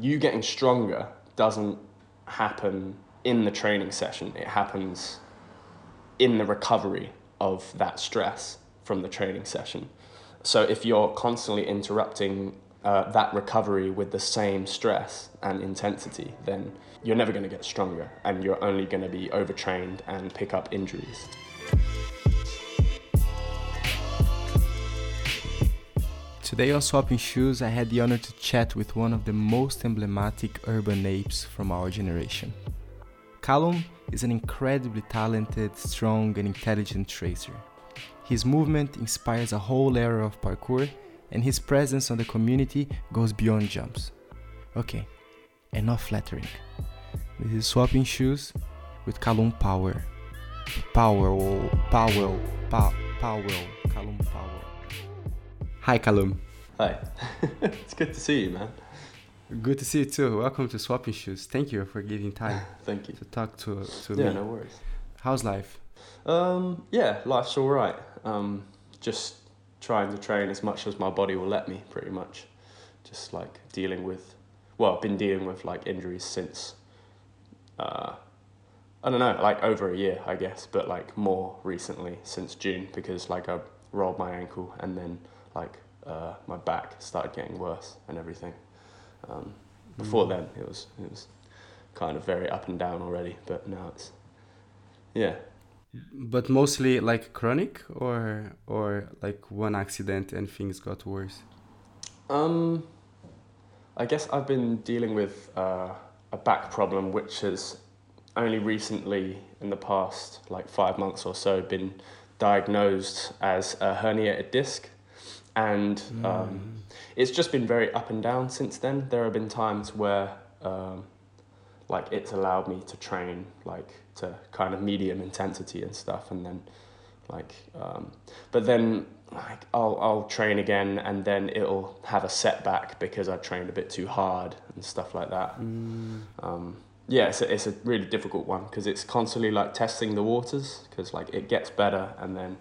you getting stronger doesn't happen in the training session. It happens in the recovery of that stress from the training session. So if you're constantly interrupting uh, that recovery with the same stress and intensity, then you're never going to get stronger and you're only going to be overtrained and pick up injuries. Today on Swapping Shoes, I had the honor to chat with one of the most emblematic urban apes from our generation. Callum is an incredibly talented, strong, and intelligent traceur. His movement inspires a whole era of parkour, and his presence on the community goes beyond jumps. Okay, enough flattering. This is Swapping Shoes with Callum Power. Powell, Powell, pa- Powell, Callum Powell. Hi, Callum. Hi, it's good to see you, man. Good to see you too. Welcome to Swapping Shoes. Thank you for giving time Thank you. to talk to, to Yeah, me. no worries. How's life? Um, yeah, life's all right. Um, just trying to train as much as my body will let me, pretty much. Just like dealing with, well, I've been dealing with like injuries since, uh, I don't know, like over a year, I guess, but like more recently since June because like I rolled my ankle and then like uh, my back started getting worse and everything. Um, before Mm. then, it was it was kind of very up and down already, but now it's yeah. But mostly like chronic or or like one accident and things got worse. Um, I guess I've been dealing with uh, a back problem, which has only recently, in the past like five months or so, been diagnosed as a herniated disc, and um, it's just been very up and down since then. There have been times where, um, like, it's allowed me to train like to kind of medium intensity and stuff, and then, like, um, but then like I'll I'll train again, and then it'll have a setback because I trained a bit too hard and stuff like that. Mm. Um, yeah, it's a, it's a really difficult one because it's constantly like testing the waters because like it gets better and then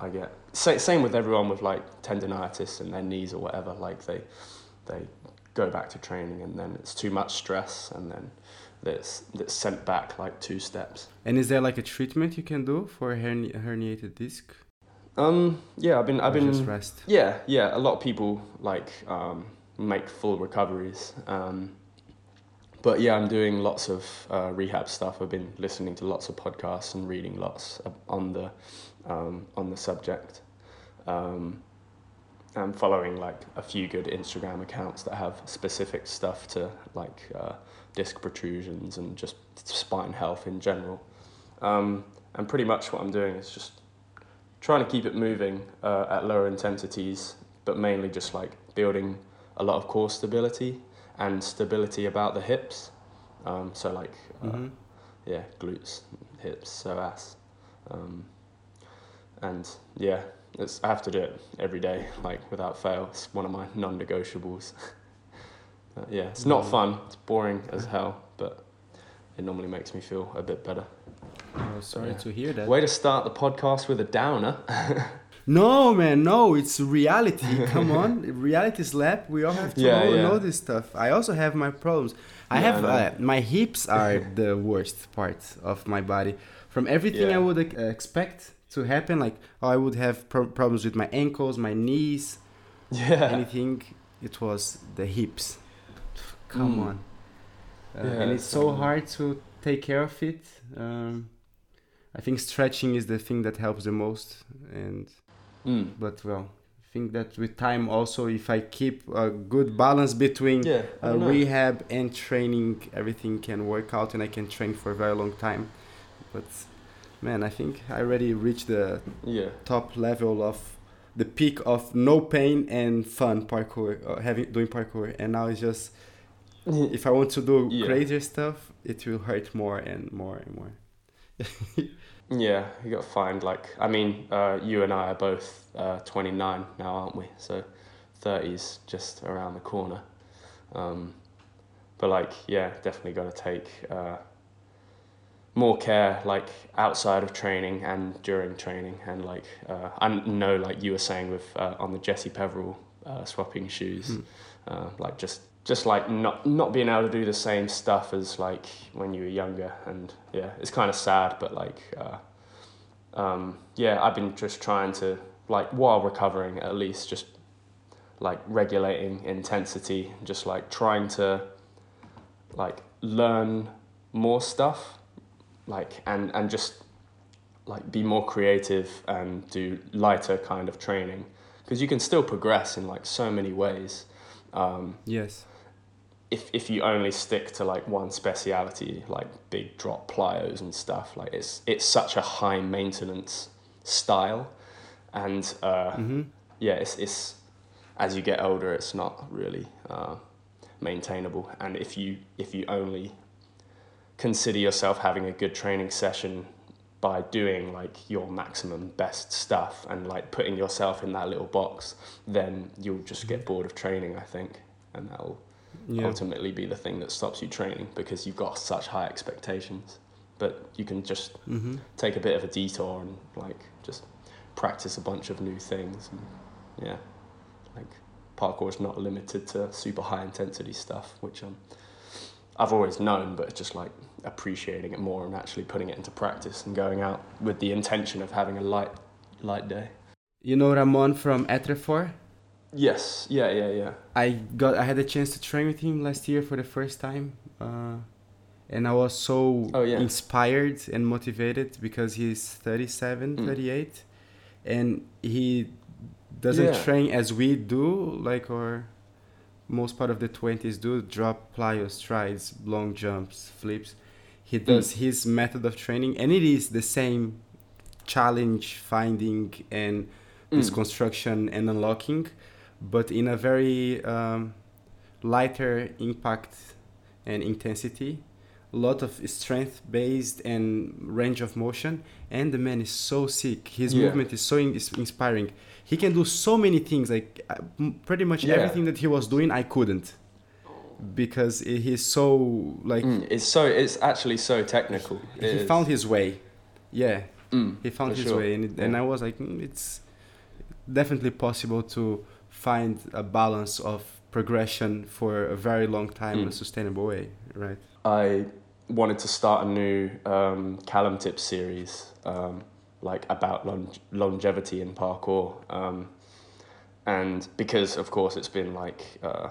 I get sa- same with everyone with like tendonitis and their knees or whatever like they they go back to training and then it's too much stress and then that's that's sent back like two steps. And is there like a treatment you can do for herni- herniated disc? Um yeah, I've been I've Or been just rest. Yeah, yeah. A lot of people like um, make full recoveries. Um, but yeah, I'm doing lots of uh, rehab stuff. I've been listening to lots of podcasts and reading lots on the um, on the subject. Um, I'm following like a few good Instagram accounts that have specific stuff to like uh, disc protrusions and just spine health in general. Um, and pretty much what I'm doing is just trying to keep it moving uh, at lower intensities, but mainly just like building a lot of core stability and stability about the hips. Um, so like, uh, Mhm. yeah, glutes, hips, psoas, um, and yeah, it's I have to do it every day, like without fail. It's one of my non-negotiables. Uh, yeah, it's not Mm. fun. It's boring as hell, but it normally makes me feel a bit better. Oh, sorry Yeah. to hear that. Way to start the podcast with a downer. No, man, no, it's reality. Come on, reality slap. We all have to Yeah, know, yeah. know this stuff. I also have my problems. I have uh, my hips are the worst part of my body. From everything I would uh, expect to happen, like I would have pro- problems with my ankles, my knees, yeah. anything. It was the hips. Come Mm. on. Uh, Yeah, and it's so so- hard to take care of it. Um, I think stretching is the thing that helps the most, and Mm. but well i think that with time also if i keep a good balance between Yeah. Uh, rehab and training everything can work out and i can train for a very long time but man i think i already reached the Yeah. top level of the peak of no pain and fun parkour uh, having doing parkour and now it's just if i want to do Yeah. crazier stuff it will hurt more and more and more Yeah, you got to find like I mean, uh, you and I are both uh, 29 now, aren't we? So 30's just around the corner. Um, but like, yeah, definitely got to take uh, more care like outside of training and during training, and like uh, I know like you were saying with uh, on the Jesse Peveril uh, swapping shoes, uh, like just just like not not being able to do the same stuff as like when you were younger and yeah it's kind of sad but like uh, um, yeah I've been just trying to like while recovering at least just like regulating intensity just like trying to like learn more stuff like and and just like be more creative and do lighter kind of training because you can still progress in like so many ways um, yes if if you only stick to like one speciality, like big drop plyos and stuff, like it's it's such a high maintenance style, and uh, mm-hmm. yeah, it's it's as you get older, it's not really uh, maintainable. And if you if you only consider yourself having a good training session by doing like your maximum best stuff and like putting yourself in that little box, then you'll just get bored of training, I think, and that'll yeah. ultimately be the thing that stops you training because you've got such high expectations. But you can just mm-hmm. take a bit of a detour and like just practice a bunch of new things. And, yeah, like parkour is not limited to super high intensity stuff, which um, I've always known, but it's just like appreciating it more and actually putting it into practice and going out with the intention of having a light light day. You know Ramon from Etrefor? Yes. Yeah. Yeah. Yeah. I got. I had a chance to train with him last year for the first time, uh, and I was so oh, yeah. inspired and motivated because he's 37, mm. 38, and he doesn't yeah. train as we do, like or most part of the twenties do. Drop plyos, strides, long jumps, flips. He mm. does mm. his method of training, and it is the same challenge finding and mm. construction and unlocking but in a very um, lighter impact and intensity a lot of strength based and range of motion and the man is so sick his yeah. movement is so in- inspiring he can do so many things like uh, pretty much yeah. everything that he was doing i couldn't because he's so like mm, it's so it's actually so technical he found his way yeah mm, he found his sure. way and, it, yeah. and i was like mm, it's definitely possible to find a balance of progression for a very long time mm. in a hmm. sustainable way, right? I wanted to start a new um, Callum Tips series, um, like about long- longevity in parkour, um, and because of course it's been like uh,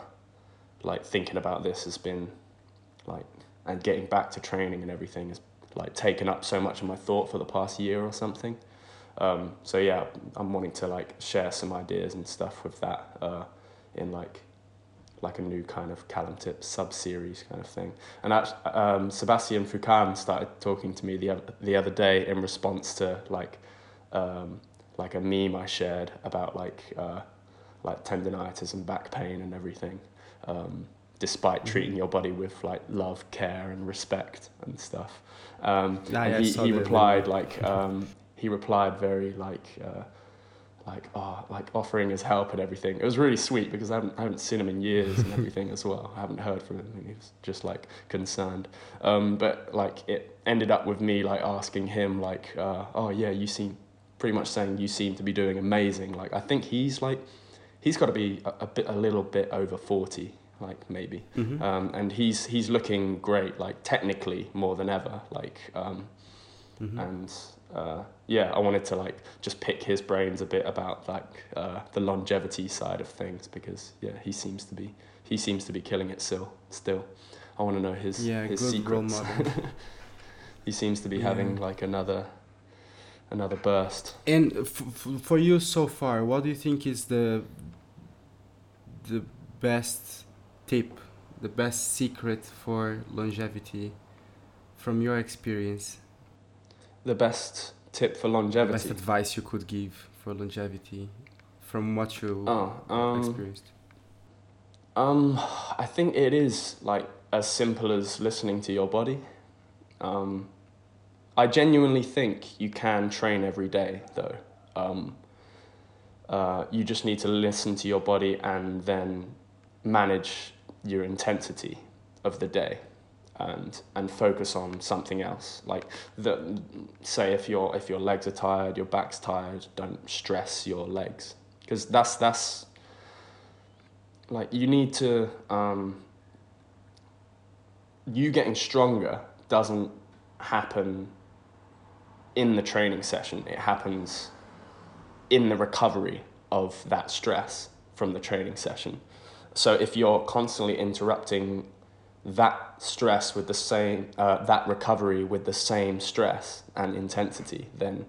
like thinking about this has been like and getting back to training and everything has like taken up so much of my thought for the past year or something. Um, so yeah, I'm wanting to like share some ideas and stuff with that uh, in like like a new kind of Callum Tips sub series kind of thing. And actually, um, Sebastian Foucan started talking to me the other, the other day in response to like um, like a meme I shared about like uh, like tendonitis and back pain and everything. Um, despite mm-hmm. treating your body with like love, care, and respect and stuff. Um, nah, and yeah, he, he replied like, um, he replied very like uh, like oh like offering his help and everything. It was really sweet because I haven't, I haven't seen him in years and everything as well. I haven't heard from him. And he was just like concerned. Um, but like it ended up with me like asking him like uh, oh yeah you seem pretty much saying you seem to be doing amazing. Like I think he's like he's got to be a, a, bit a little bit over forty like maybe mm-hmm. um, and he's he's looking great like technically more than ever like um, mm-hmm. and uh, yeah, I wanted to like just pick his brains a bit about like uh, the longevity side of things because yeah, he seems to be he seems to be killing it still. Still, I want to know his yeah, his good secrets. he seems to be yeah. having like another another burst. And f- f- for you so far, what do you think is the the best tip, the best secret for longevity from your experience? The best tip for longevity? Best advice you could give for longevity from what you oh, um, experienced? Um, I think it is like as simple as listening to your body. Um, I genuinely think you can train every day, though. Um, uh, you just need to listen to your body and then manage your intensity of the day and and focus on something else. Like the say if your if your legs are tired, your back's tired, don't stress your legs because that's that's like you need to um, you getting stronger doesn't happen in the training session. It happens in the recovery of that stress from the training session. So if you're constantly interrupting that stress with the same, uh, that recovery with the same stress and intensity, then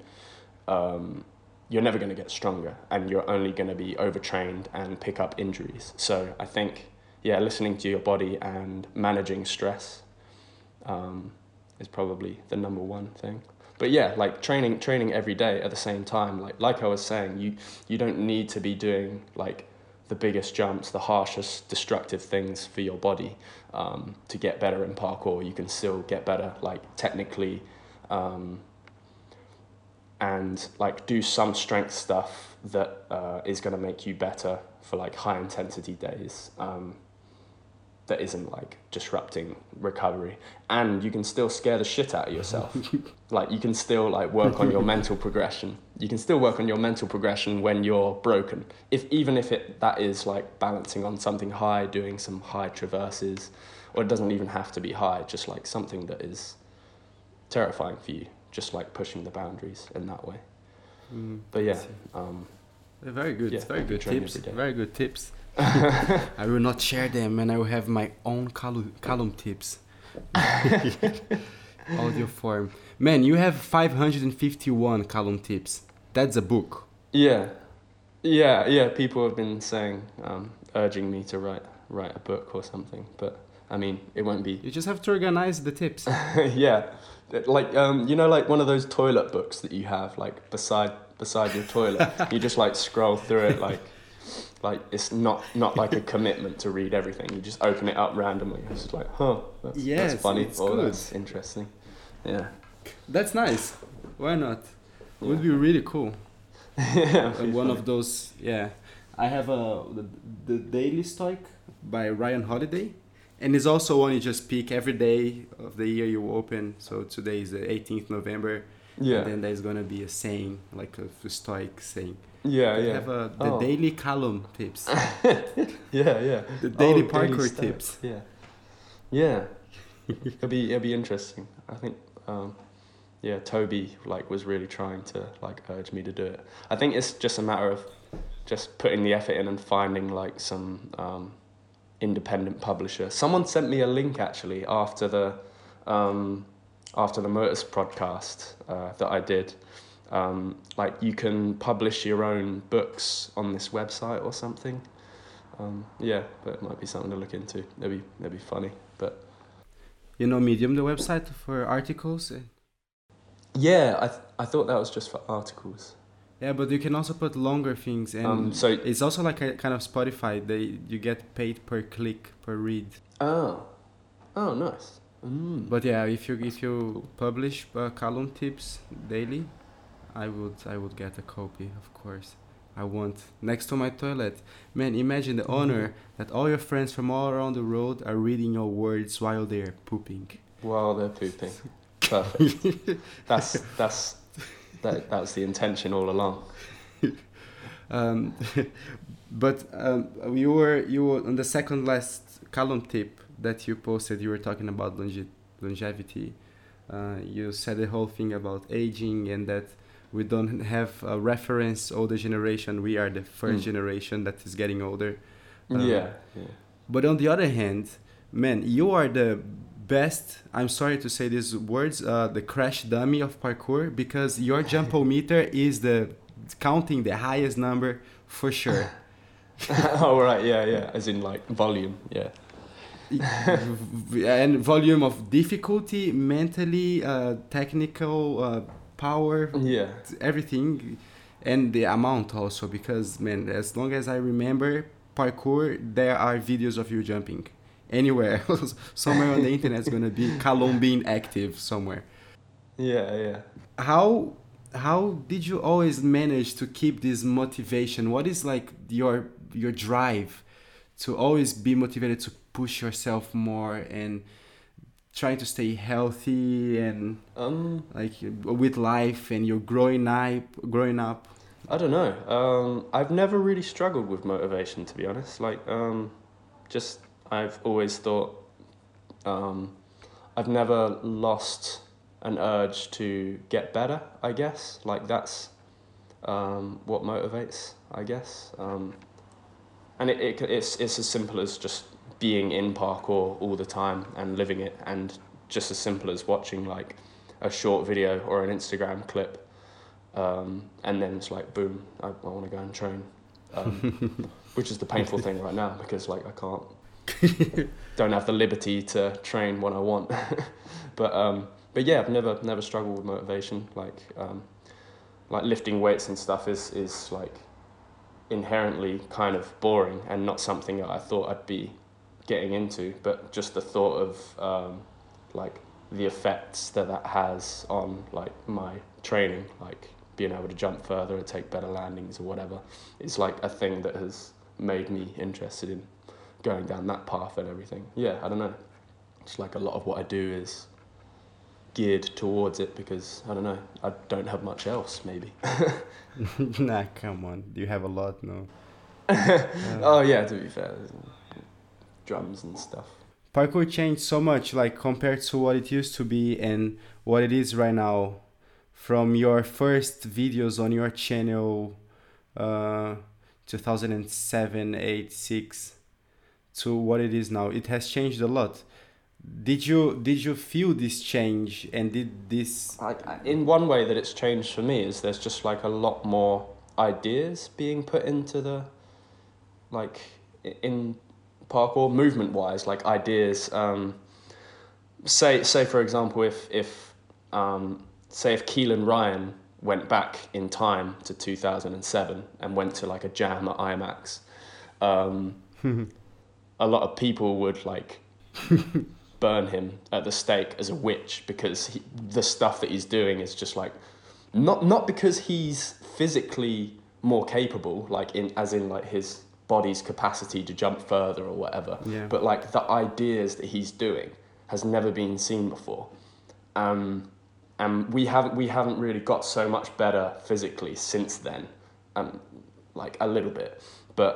um, you're never going to get stronger and you're only going to be overtrained and pick up injuries. So I think, yeah, listening to your body and managing stress um, is probably the number one thing but yeah, like training training every day at the same time. Like like I was saying, you you don't need to be doing like the biggest jumps, the harshest destructive things for your body um, to get better in parkour. You can still get better like technically. Um, and like do some strength stuff that uh, is going to make you better for like high intensity days. Um, that isn't like disrupting recovery. And you can still scare the shit out of yourself. Like you can still like work on your mental progression. You can still work on your mental progression when you're broken. If even if it that is like balancing on something high doing some high traverses or it doesn't even have to be high just like something that is terrifying for you just like pushing the boundaries in that way. Mm, but yeah um, very good yeah, very good tips very good tips I will not share them and I will have my own Callum, Callum Tips. Audio form. Man, you have 551 Callum Tips. That's a book. Yeah. Yeah, yeah. People have been saying, um, urging me to write write a book or something, but I mean, it won't be. You just have to organize the tips. yeah, like um, you know, like one of those toilet books that you have, like beside beside your toilet. you just like scroll through it, like like it's not not like a commitment to read everything. You just open it up randomly. It's just like, huh, that's, yeah, that's funny. It's oh, good. that's interesting. Yeah. That's nice. Why not? Yeah. Would be really cool. yeah. Like one funny. of those. Yeah. I have a the, the Daily Stoic by Ryan Holiday, and it's also one you just pick every day of the year you open. So today is the 18th November. Yeah. And then there's gonna be a saying like a Stoic saying yeah, yeah. have a, the oh. daily Callum Tips. yeah, yeah. The daily oh, parkour daily tips. Yeah, yeah. it'll be it'll be interesting. I think. Um, yeah, Toby like was really trying to like urge me to do it. I think it's just a matter of just putting the effort in and finding like some um, independent publisher. Someone sent me a link actually after the um, after the Motors podcast uh, that I did um, like you can publish your own books on this website or something. Um, yeah, but it might be something to look into. That'd be that'd be funny, but. You know, Medium, the website for articles. Yeah, I th- I thought that was just for articles. Yeah, but you can also put longer things, and um, so it's also like a kind of Spotify. They you get paid per click per read. Oh, oh, nice. Mm. But yeah, if you if you publish uh, Callum Tips daily, I would I would get a copy, of course. I want next to my toilet. Man, imagine the honor that all your friends from all around the world are reading your words while they're pooping. While they're pooping. Perfect. that's that's that that's the intention all along. um, but um, you were you were on the second last Callum Tip that you posted. You were talking about longe- longevity. Uh, you said the whole thing about aging and that we don't have a reference older generation. We are the first mm. generation that is getting older. Um, yeah, yeah but on the other hand man you are the best i'm sorry to say these words uh, the crash dummy of parkour because your jumpometer is the counting the highest number for sure. Oh right yeah yeah as in like volume yeah. And volume of difficulty mentally uh, technical uh, power, yeah, everything, and the amount also because man, as long as I remember parkour, there are videos of you jumping anywhere, somewhere on the internet is gonna be Callum being active somewhere. Yeah, yeah. How how did you always manage to keep this motivation? What is like your your drive to always be motivated to push yourself more and trying to stay healthy and um, like with life and you're growing up growing up I don't know. Um, I've never really struggled with motivation, to be honest. Like, um, just I've always thought um, I've never lost an urge to get better. I guess like that's um, what motivates. I guess, um, and it, it it's it's as simple as just being in parkour all the time and living it, and just as simple as watching like a short video or an Instagram clip, um, and then it's like boom, I, I want to go and train, um, which is the painful thing right now because like I can't don't have the liberty to train when I want. but um, but yeah, I've never never struggled with motivation. Like um, like lifting weights and stuff is is like inherently kind of boring and not something that I thought I'd be getting into. But just the thought of um, like the effects that that has on like my training, like being able to jump further or take better landings or whatever, is like a thing that has made me interested in going down that path and everything. Yeah, I don't know. It's like a lot of what I do is geared towards it because I don't know. I don't have much else, maybe. nah, come on. You have a lot, no. uh, oh yeah, to be fair, drums and stuff. Parkour changed so much, like compared to what it used to be and what it is right now. From your first videos on your channel, uh, 2007, 8, 6 to what it is now it has changed a lot did you did you feel this change and did this I, in one way that it's changed for me is there's just like a lot more ideas being put into the like in parkour movement wise like ideas um, say say for example if if um, say if Keelan Ryan went back in time to 2007 and went to like a jam at IMAX um, a lot of people would like burn him at the stake as a witch because he, the stuff that he's doing is just like not not because he's physically more capable like in as in like his body's capacity to jump further or whatever. Yeah. but like the ideas that he's doing has never been seen before. Um, and we haven't we haven't really got so much better physically since then um, like a little bit. But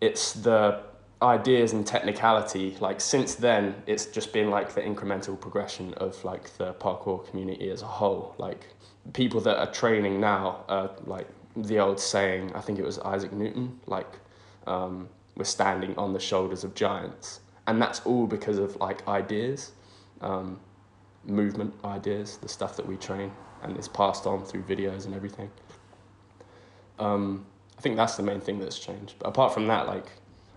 it's the ideas and technicality like since then it's just been like the incremental progression of like the parkour community as a whole. Like people that are training now are like the old saying i think it was isaac newton like um, we're standing on the shoulders of giants. And that's all because of like ideas um, movement ideas the stuff that we train and it's passed on through videos and everything. Um, i think that's the main thing that's changed. But apart from that like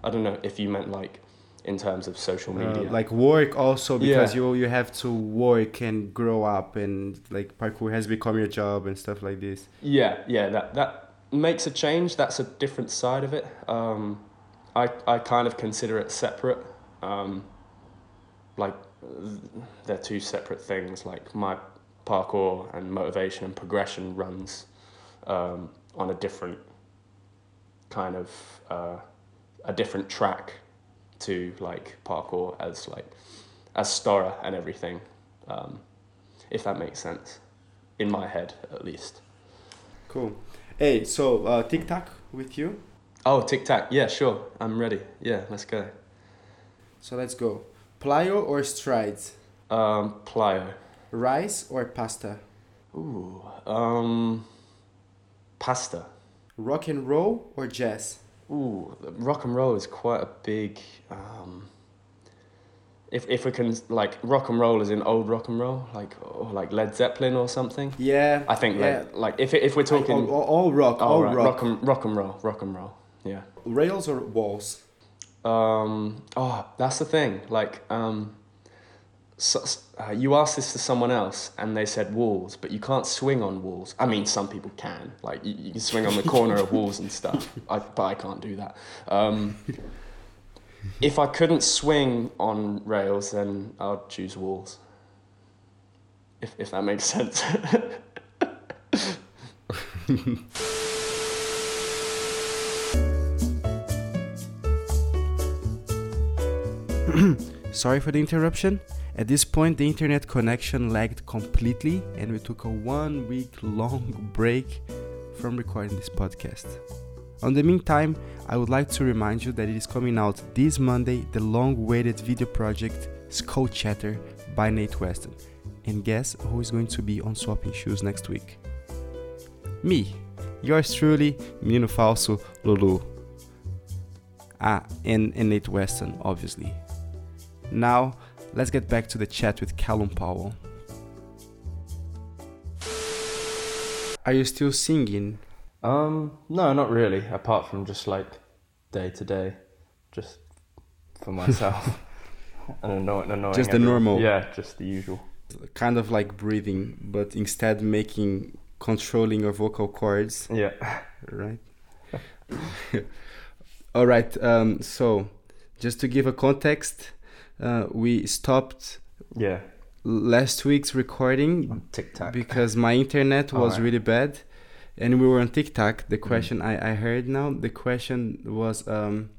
I don't know if you meant like in terms of social uh, media. Uh, like work also because yeah. you you have to work and grow up and like parkour has become your job and stuff like this. Yeah, yeah, that that makes a change. That's a different side of it. Um, I I kind of consider it separate. Um, like they're two separate things. Like my parkour and motivation and progression runs um, on a different kind of. Uh, a different track to like parkour as like as Storror and everything, um, if that makes sense, in my head at least. Cool. Hey, so uh, tic tac with you? Oh, tic tac. Yeah, sure. I'm ready. Yeah, let's go. So let's go. Plyo or strides? Um, plyo. Rice or pasta? Ooh, um, pasta. Rock and roll or jazz? Ooh, rock and roll is quite a big. Um, if if we can like rock and roll is in old rock and roll, like or like Led Zeppelin or something. Yeah. I think yeah. like, like if if we're talking all, all rock, all, all right. rock. rock and rock and roll, rock and roll. Yeah. Rails or walls? Um. Oh, that's the thing. Like um so, uh, you asked this to someone else and they said walls, but you can't swing on walls. I mean, some people can. Like, you, you can swing on the corner of walls and stuff, I, but I can't do that. Um, if I couldn't swing on rails, then I'd choose walls. If, if that makes sense. Sorry for the interruption. At this point, the internet connection lagged completely, and we took a one week long break from recording this podcast. On the meantime, I would like to remind you that it is coming out this Monday the long awaited video project Skull Chatter by Nate Weston. And guess who is going to be on Swapping Shoes next week? Me, yours truly, Menino Falso Lulu. Ah, and, and Nate Weston, obviously. Now, let's get back to the chat with Callum Powell. Are you still singing? Um, no, not really. Apart from just like day to day, just for myself. and annoying, annoying Just the everyone. normal. Yeah, just the usual. Kind of like breathing, but instead making controlling your vocal cords, Yeah. right? All right. Um, so, just to give a context, uh, we stopped Yeah. last week's recording on Tic tac. because my internet was Alright. really bad and we were on TikTok. Mm. The question I, I heard now, the question was um,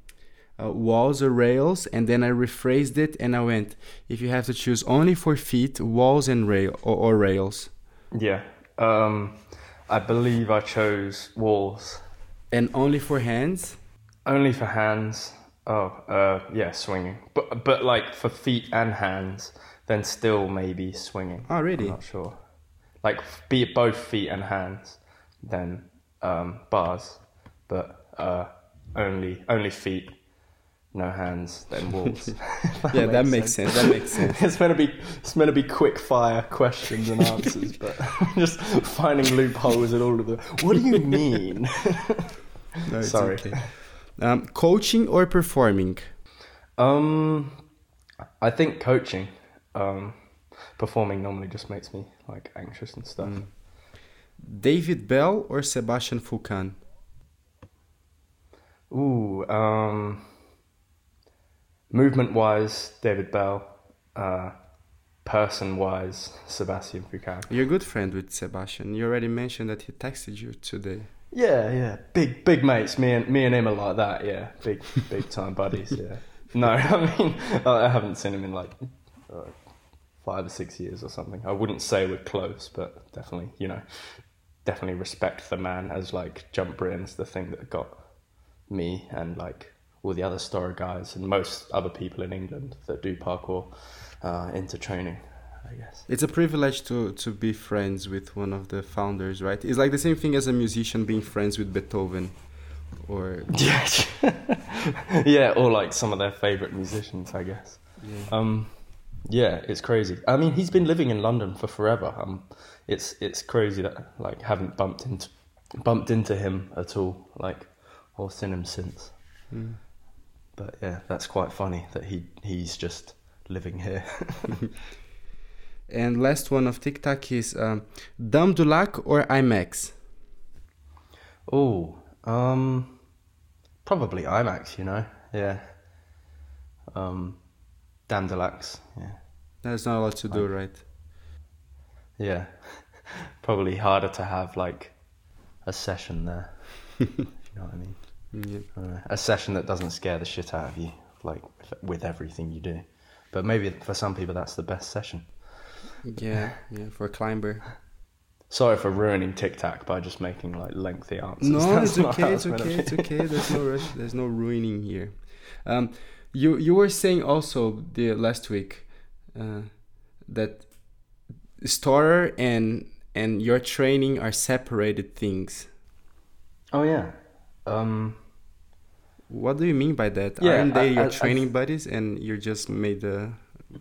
uh, walls or rails, and then I rephrased it and I went, if you have to choose only for feet, walls and rail or, or rails, Yeah. Um, I believe I chose walls. and only for hands. Only for hands. Oh, uh, yeah, swinging. But but like for feet and hands, then still maybe swinging. Oh, really? I'm not sure. Like be it both feet and hands, then um, bars. But uh, only only feet, no hands, then walls. Yeah, that makes sense. That makes sense. it's meant to be it's meant to be quick fire questions and answers, but just finding loopholes in all of them. What do you mean? No, Sorry. okay. Um, coaching or performing? Um, I think coaching, um, performing normally just makes me like anxious and stuff. Mm. David Bell or Sebastian Foucan? Ooh, um, movement wise, David Bell. Uh, person wise, Sebastian Foucan. You're a good friend with Sebastian. You already mentioned that he texted you today. Yeah, yeah, big big mates. Me and me and him are like that. Yeah, big big time buddies. Yeah. No, I mean I haven't seen him in like uh, five or six years or something. I wouldn't say we're close, but definitely, you know, definitely respect the man as like Jump Britain's the thing that got me and like all the other Storror guys and most other people in England that do parkour uh, into training. I guess. It's a privilege to, to be friends with one of the founders, right? It's like the same thing as a musician being friends with Beethoven or Yeah, yeah, or like some of their favorite musicians, I guess. yeah. Um, yeah, it's crazy. I mean, he's been living in London for forever. Um, it's it's crazy that like haven't bumped into bumped into him at all, like or seen him since. Mm. But yeah, that's quite funny that he he's just living here. And last one of TikTok is um, or IMAX? oh, um, probably IMAX. You know, yeah. Um, yeah. There's not a lot to do, right? Yeah, probably harder to have like a session there. you know what I mean? Yeah. Uh, a session that doesn't scare the shit out of you, like with everything you do. But maybe for some people that's the best session. Yeah, yeah, for a climber. Sorry for ruining Tic Tac by just making like lengthy answers. No, That's it's okay, it's okay, it's okay. There's no rush, there's no ruining here. Um, you you were saying also the last week uh, that Storror and and your training are separated things. Oh yeah. Um, What do you mean by that? Yeah, Aren't they I- your I- I training th- buddies and you're just made the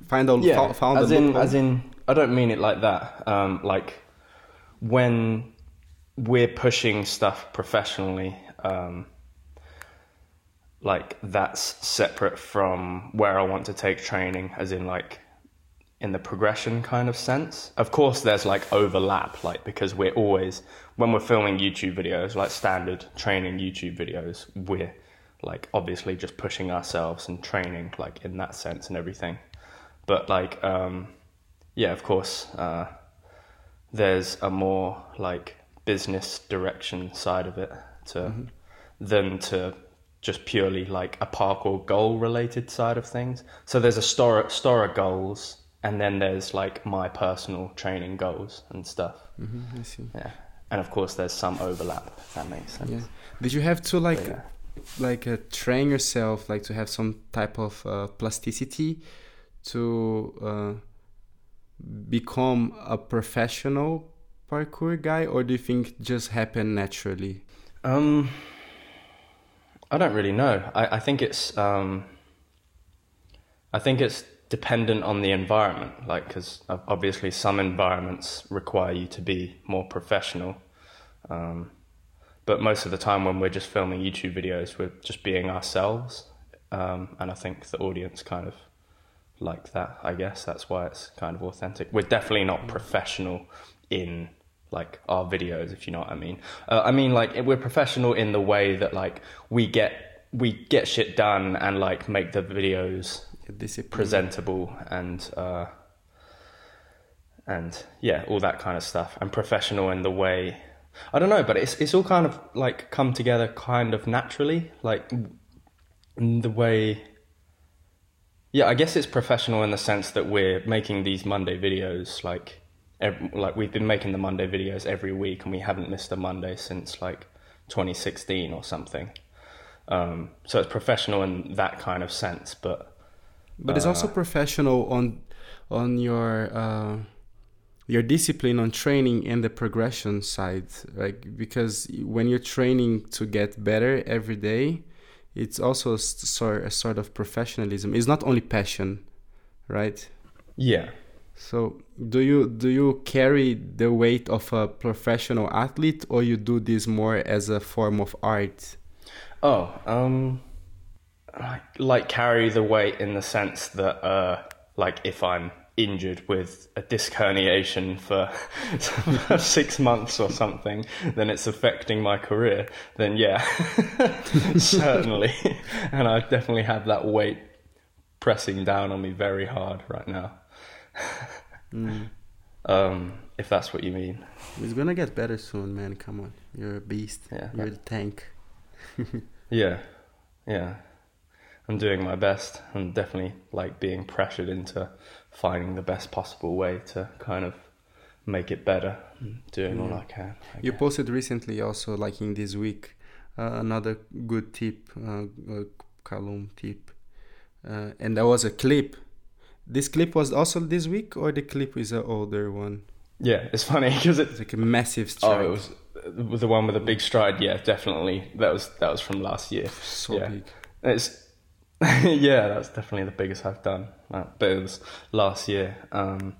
find a yeah, found as in, loophole? as in, I don't mean it like that. Um, like when we're pushing stuff professionally, um, like that's separate from where I want to take training, as in like in the progression kind of sense. Of course, there's like overlap, like because we're always when we're filming YouTube videos, like standard training YouTube videos, we're like obviously just pushing ourselves and training like in that sense and everything. But like, um, yeah, of course, uh, there's a more like business direction side of it to than to just purely like a parkour goal related side of things. So there's a Storror, Storror goals and then there's like my personal training goals and stuff. Mhm, I see. Yeah. and of course there's some overlap. If that makes sense. Yeah. Did you have to like yeah. like uh, train yourself like to have some type of uh, plasticity to uh, become a professional parkour guy or do you think it just happened naturally Um, I don't really know. I, I think it's um, I think it's dependent on the environment. Like, because obviously some environments require you to be more professional. Um, but most of the time, when we're just filming YouTube videos, we're just being ourselves. Um, and I think the audience kind of like that. I guess that's why it's kind of authentic. We're definitely not professional in like our videos, if you know what I mean. Uh, I mean, like we're professional in the way that like we get we get shit done and like make the videos presentable and uh, and yeah, all that kind of stuff. And professional in the way I don't know, but it's it's all kind of like come together kind of naturally, like in the way. Yeah, I guess it's professional in the sense that we're making these Monday videos like like we've been making the Monday videos every week and we haven't missed a Monday since like 2016 or something. Um, so it's professional in that kind of sense, but but it's also Uh, professional on on your uh, your discipline on training and the progression side like because when you're training to get better every day it's also a sort, a sort of professionalism. It's not only passion right? Yeah, so do you do you carry the weight of a professional athlete or you do this more as a form of art? Oh, um, like, like carry the weight in the sense that, uh, like if I'm injured with a disc herniation for six months or something, then it's affecting my career. Then yeah, certainly, and I definitely have that weight pressing down on me very hard right now. Um, if that's what you mean. it's gonna get better soon man come on you're a beast Yeah. you're the tank Yeah, yeah. I'm doing my best. I'm definitely like being pressured into finding the best possible way to kind of make it better. Doing all I can. I You guess. posted recently also, like in this week, uh, another good tip, uh, uh, Callum Tip, uh, and there was a clip. This clip was also this week, or the clip is an older one? yeah, it's funny because it. It's like a massive stride. Oh, it was uh, the one with the big stride. Yeah, definitely. That was that was from last year. so yeah. big. It's yeah, that's definitely the biggest I've done. Uh, But it was last year. Um,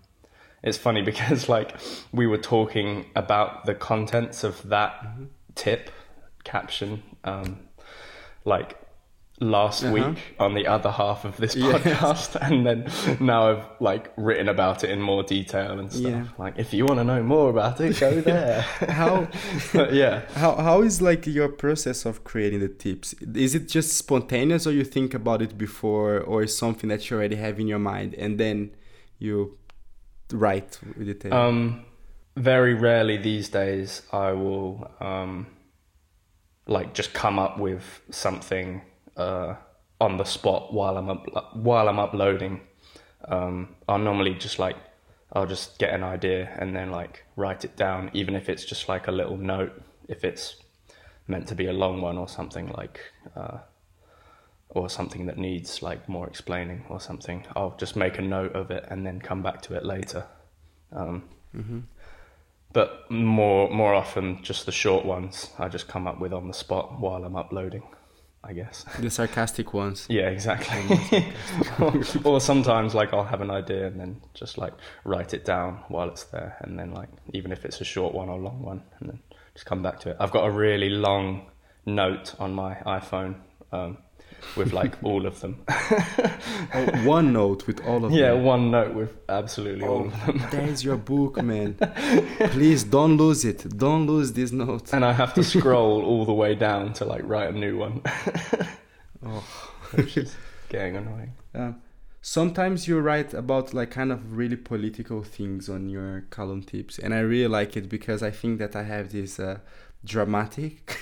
it's funny because like we were talking about the contents of that tip caption, um, like last Uh-huh. week on the other half of this Yes. podcast, and then now I've like written about it in more detail and stuff. Yeah. Like if you want to know more about it, go there. How yeah. how how is like your process of creating the tips? Is it just spontaneous, or you think about it before, or is something that you already have in your mind and then you write with tape? Um, very rarely these days I will um, like just come up with something uh, on the spot while I'm up- while I'm uploading. Um, I'll normally just like I'll just get an idea and then like write it down, even if it's just like a little note. If it's meant to be a long one or something like. Uh, or something that needs like more explaining or something, I'll just make a note of it and then come back to it later. Um, Mhm. but more more often, just the short ones I just come up with on the spot while I'm uploading. I guess. The sarcastic ones. Yeah, exactly. or sometimes like I'll have an idea and then just like write it down while it's there, and then like even if it's a short one or long one, and then just come back to it. I've got a really long note on my iPhone um, with like all of them. Oh, one note with all of yeah, them. Yeah, one note with absolutely all Oh, of them. there's your book, man. Please don't lose it. Don't lose this note. And I have to scroll all the way down to like write a new one. Oh. Which is getting annoying. Um, sometimes you write about like kind of really political things on your Callum Tips, and I really like it because I think that I have this uh, dramatic,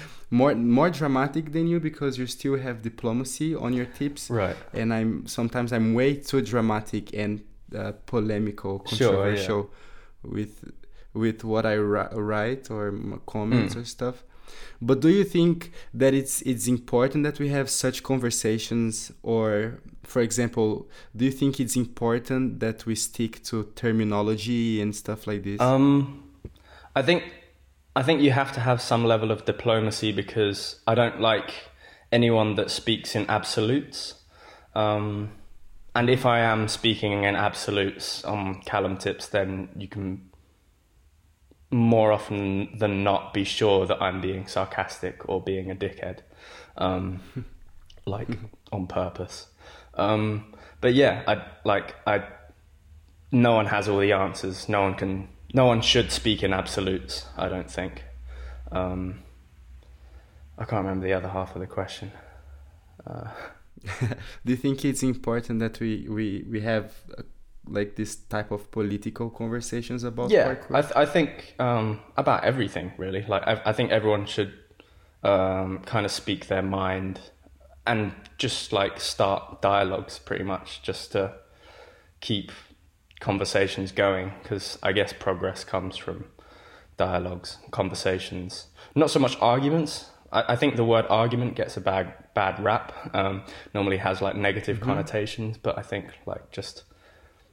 more more dramatic than you because you still have diplomacy on your tips, Right. and I'm sometimes I'm way too dramatic and uh, polemical, Sure, yeah. controversial with with what I write or comments mm. or stuff. But do you think that it's it's important that we have such conversations, or for example, do you think it's important that we stick to terminology and stuff like this? Um, I think I think you have to have some level of diplomacy because I don't like anyone that speaks in absolutes. Um, and if I am speaking in absolutes on Callum tips, then you can more often than not be sure that I'm being sarcastic or being a dickhead, um, like on purpose. Um, but yeah, I like I. No one has all the answers. No one can. No one should speak in absolutes. I don't think. Um, I can't remember the other half of the question. Uh, Do you think it's important that we we we have uh, like this type of political conversations about yeah I, th- I think um, about everything really like I, I think everyone should um, kind of speak their mind and just like start dialogues pretty much just to keep conversations going because I guess progress comes from dialogues conversations not so much arguments I, I think the word argument gets a bad bad rap um, normally has like negative mm-hmm. connotations but I think like just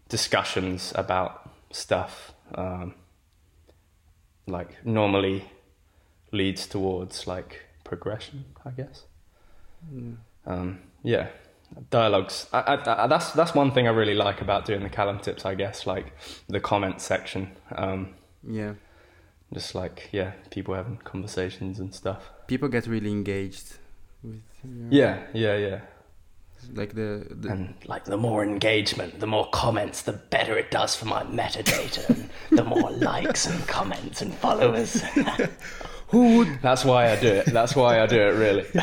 discussions about stuff um, like normally leads towards like progression i guess mm. um, yeah dialogues. I, I, I, that's that's one thing i really like about doing the callum tips i guess like the comment section. Um, yeah. just like yeah people having conversations and stuff. People get really engaged with yeah. Yeah yeah like the, the, and like the more engagement the more comments the better it does for my metadata and the more likes and comments and followers who would that's why i do it. That's why i do it really.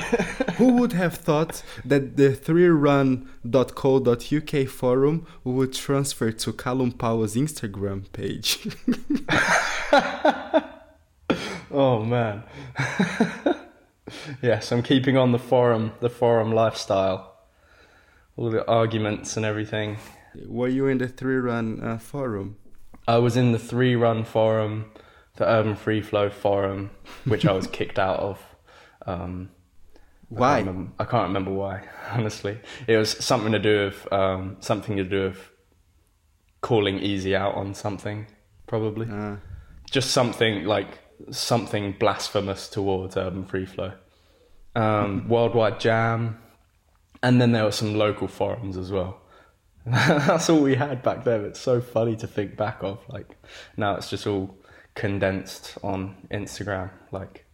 Who would have thought that the 3run.co.uk forum would transfer to callum powell's instagram page? Oh man. Yes i'm keeping on the forum the forum lifestyle. All the arguments and everything. Were you in the three run uh, forum? I was in the three run forum, the Urban Free Flow forum, which I was kicked out of. Um, why? I can't, remember, I can't, remember, why. Honestly, it was something to do with um, something to do with calling EZ out on something, probably. Uh. Just something like something blasphemous towards Urban Free Flow. Um, Worldwide Jam and then there were some local forums as well. That's all we had back then. It's so funny to think back of. Like now, it's just all condensed on Instagram, like,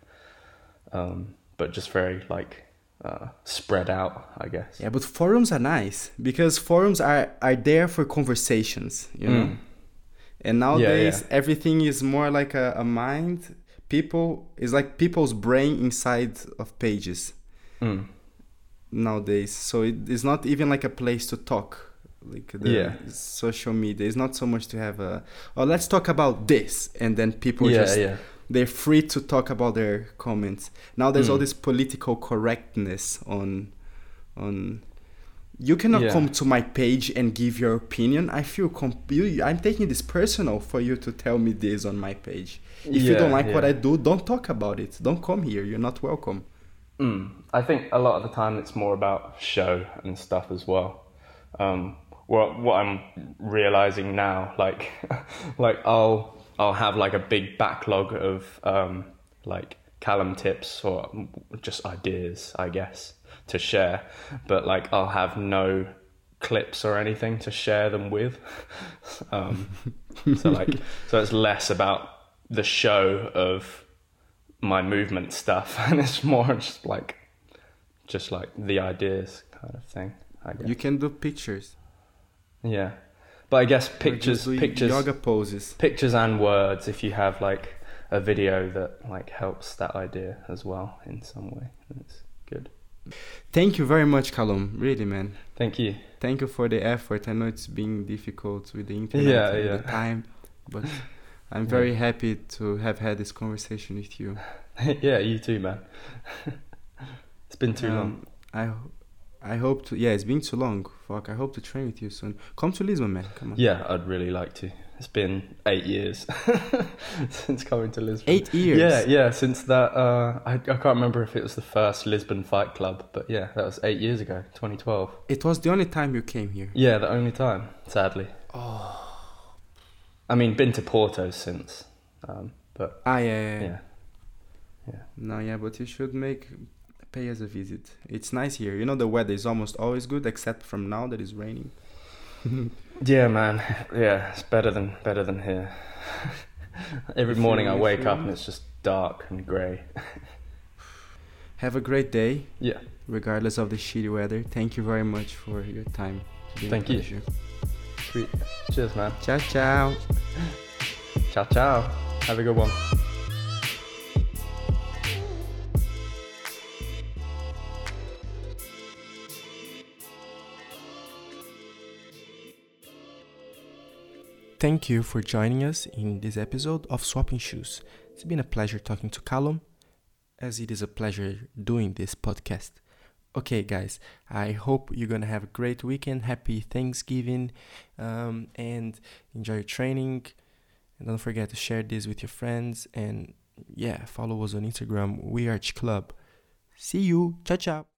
um, but just very like uh, spread out, I guess. Yeah, but forums are nice because forums are are there for conversations, you know. Mm. And nowadays, yeah, yeah. everything is more like a, a mind. People is like people's brain inside of pages. Mm nowadays so it is not even like a place to talk like the yeah. social media is not so much to have a oh let's talk about this and then people yeah, just yeah. they're free to talk about their comments now there's mm. all this political correctness on on you cannot yeah. come to my page and give your opinion i feel comp- i'm taking this personal for you to tell me this on my page if yeah, you don't like what i do don't talk about it don't come here you're not welcome Mm. I think a lot of the time it's more about show and stuff as well. Um, what what I'm realizing now, like like I'll I'll have like a big backlog of um, like Callum tips or just ideas, I guess, to share. But like I'll have no clips or anything to share them with. um, so like so it's less about the show of my movement stuff, and it's more just like just like the ideas kind of thing. I guess. You can do pictures. Yeah, but I guess pictures, pictures, yoga poses, pictures and words. If you have like a video that like helps that idea as well in some way, it's good. Thank you very much, Callum. Really, man. Thank you. Thank you for the effort. I know it's been difficult with the internet yeah, and yeah. the time, but I'm very yeah. happy to have had this conversation with you. yeah, you too, man. it's been too um, long. I I hope to. Yeah, it's been too long. Fuck. I hope to train with you soon. Come to Lisbon, man. Come on. Yeah, I'd really like to. It's been eight years since coming to Lisbon. Eight years. Yeah, yeah. Since that, uh, I I can't remember if it was the first Lisbon Fight Club, but yeah, that was eight years ago, 2012. It was the only time you came here. Yeah, the only time, sadly. Oh. I mean, been to Porto since, um, but Ah, yeah, yeah. yeah, yeah. No, yeah, but you should make pay us a visit. It's nice here. You know, the weather is almost always good, except from now that it's raining. yeah, man. Yeah, it's better than better than here. Every morning I wake up and it's just dark and grey. Have a great day, Yeah, regardless of the shitty weather. Thank you very much for your time. It's been a Thank you. pleasure. sweet. Cheers, man. Ciao, ciao. Ciao, ciao. Have a good one. Thank you for joining us in this episode of Swapping Shoes. It's been a pleasure talking to Callum, as it is a pleasure doing this podcast. Okay, guys, I hope you're gonna have a great weekend. Happy Thanksgiving, um, and enjoy your training. And don't forget to share this with your friends. And yeah, follow us on Instagram, We Arch Club. See you. Ciao, ciao.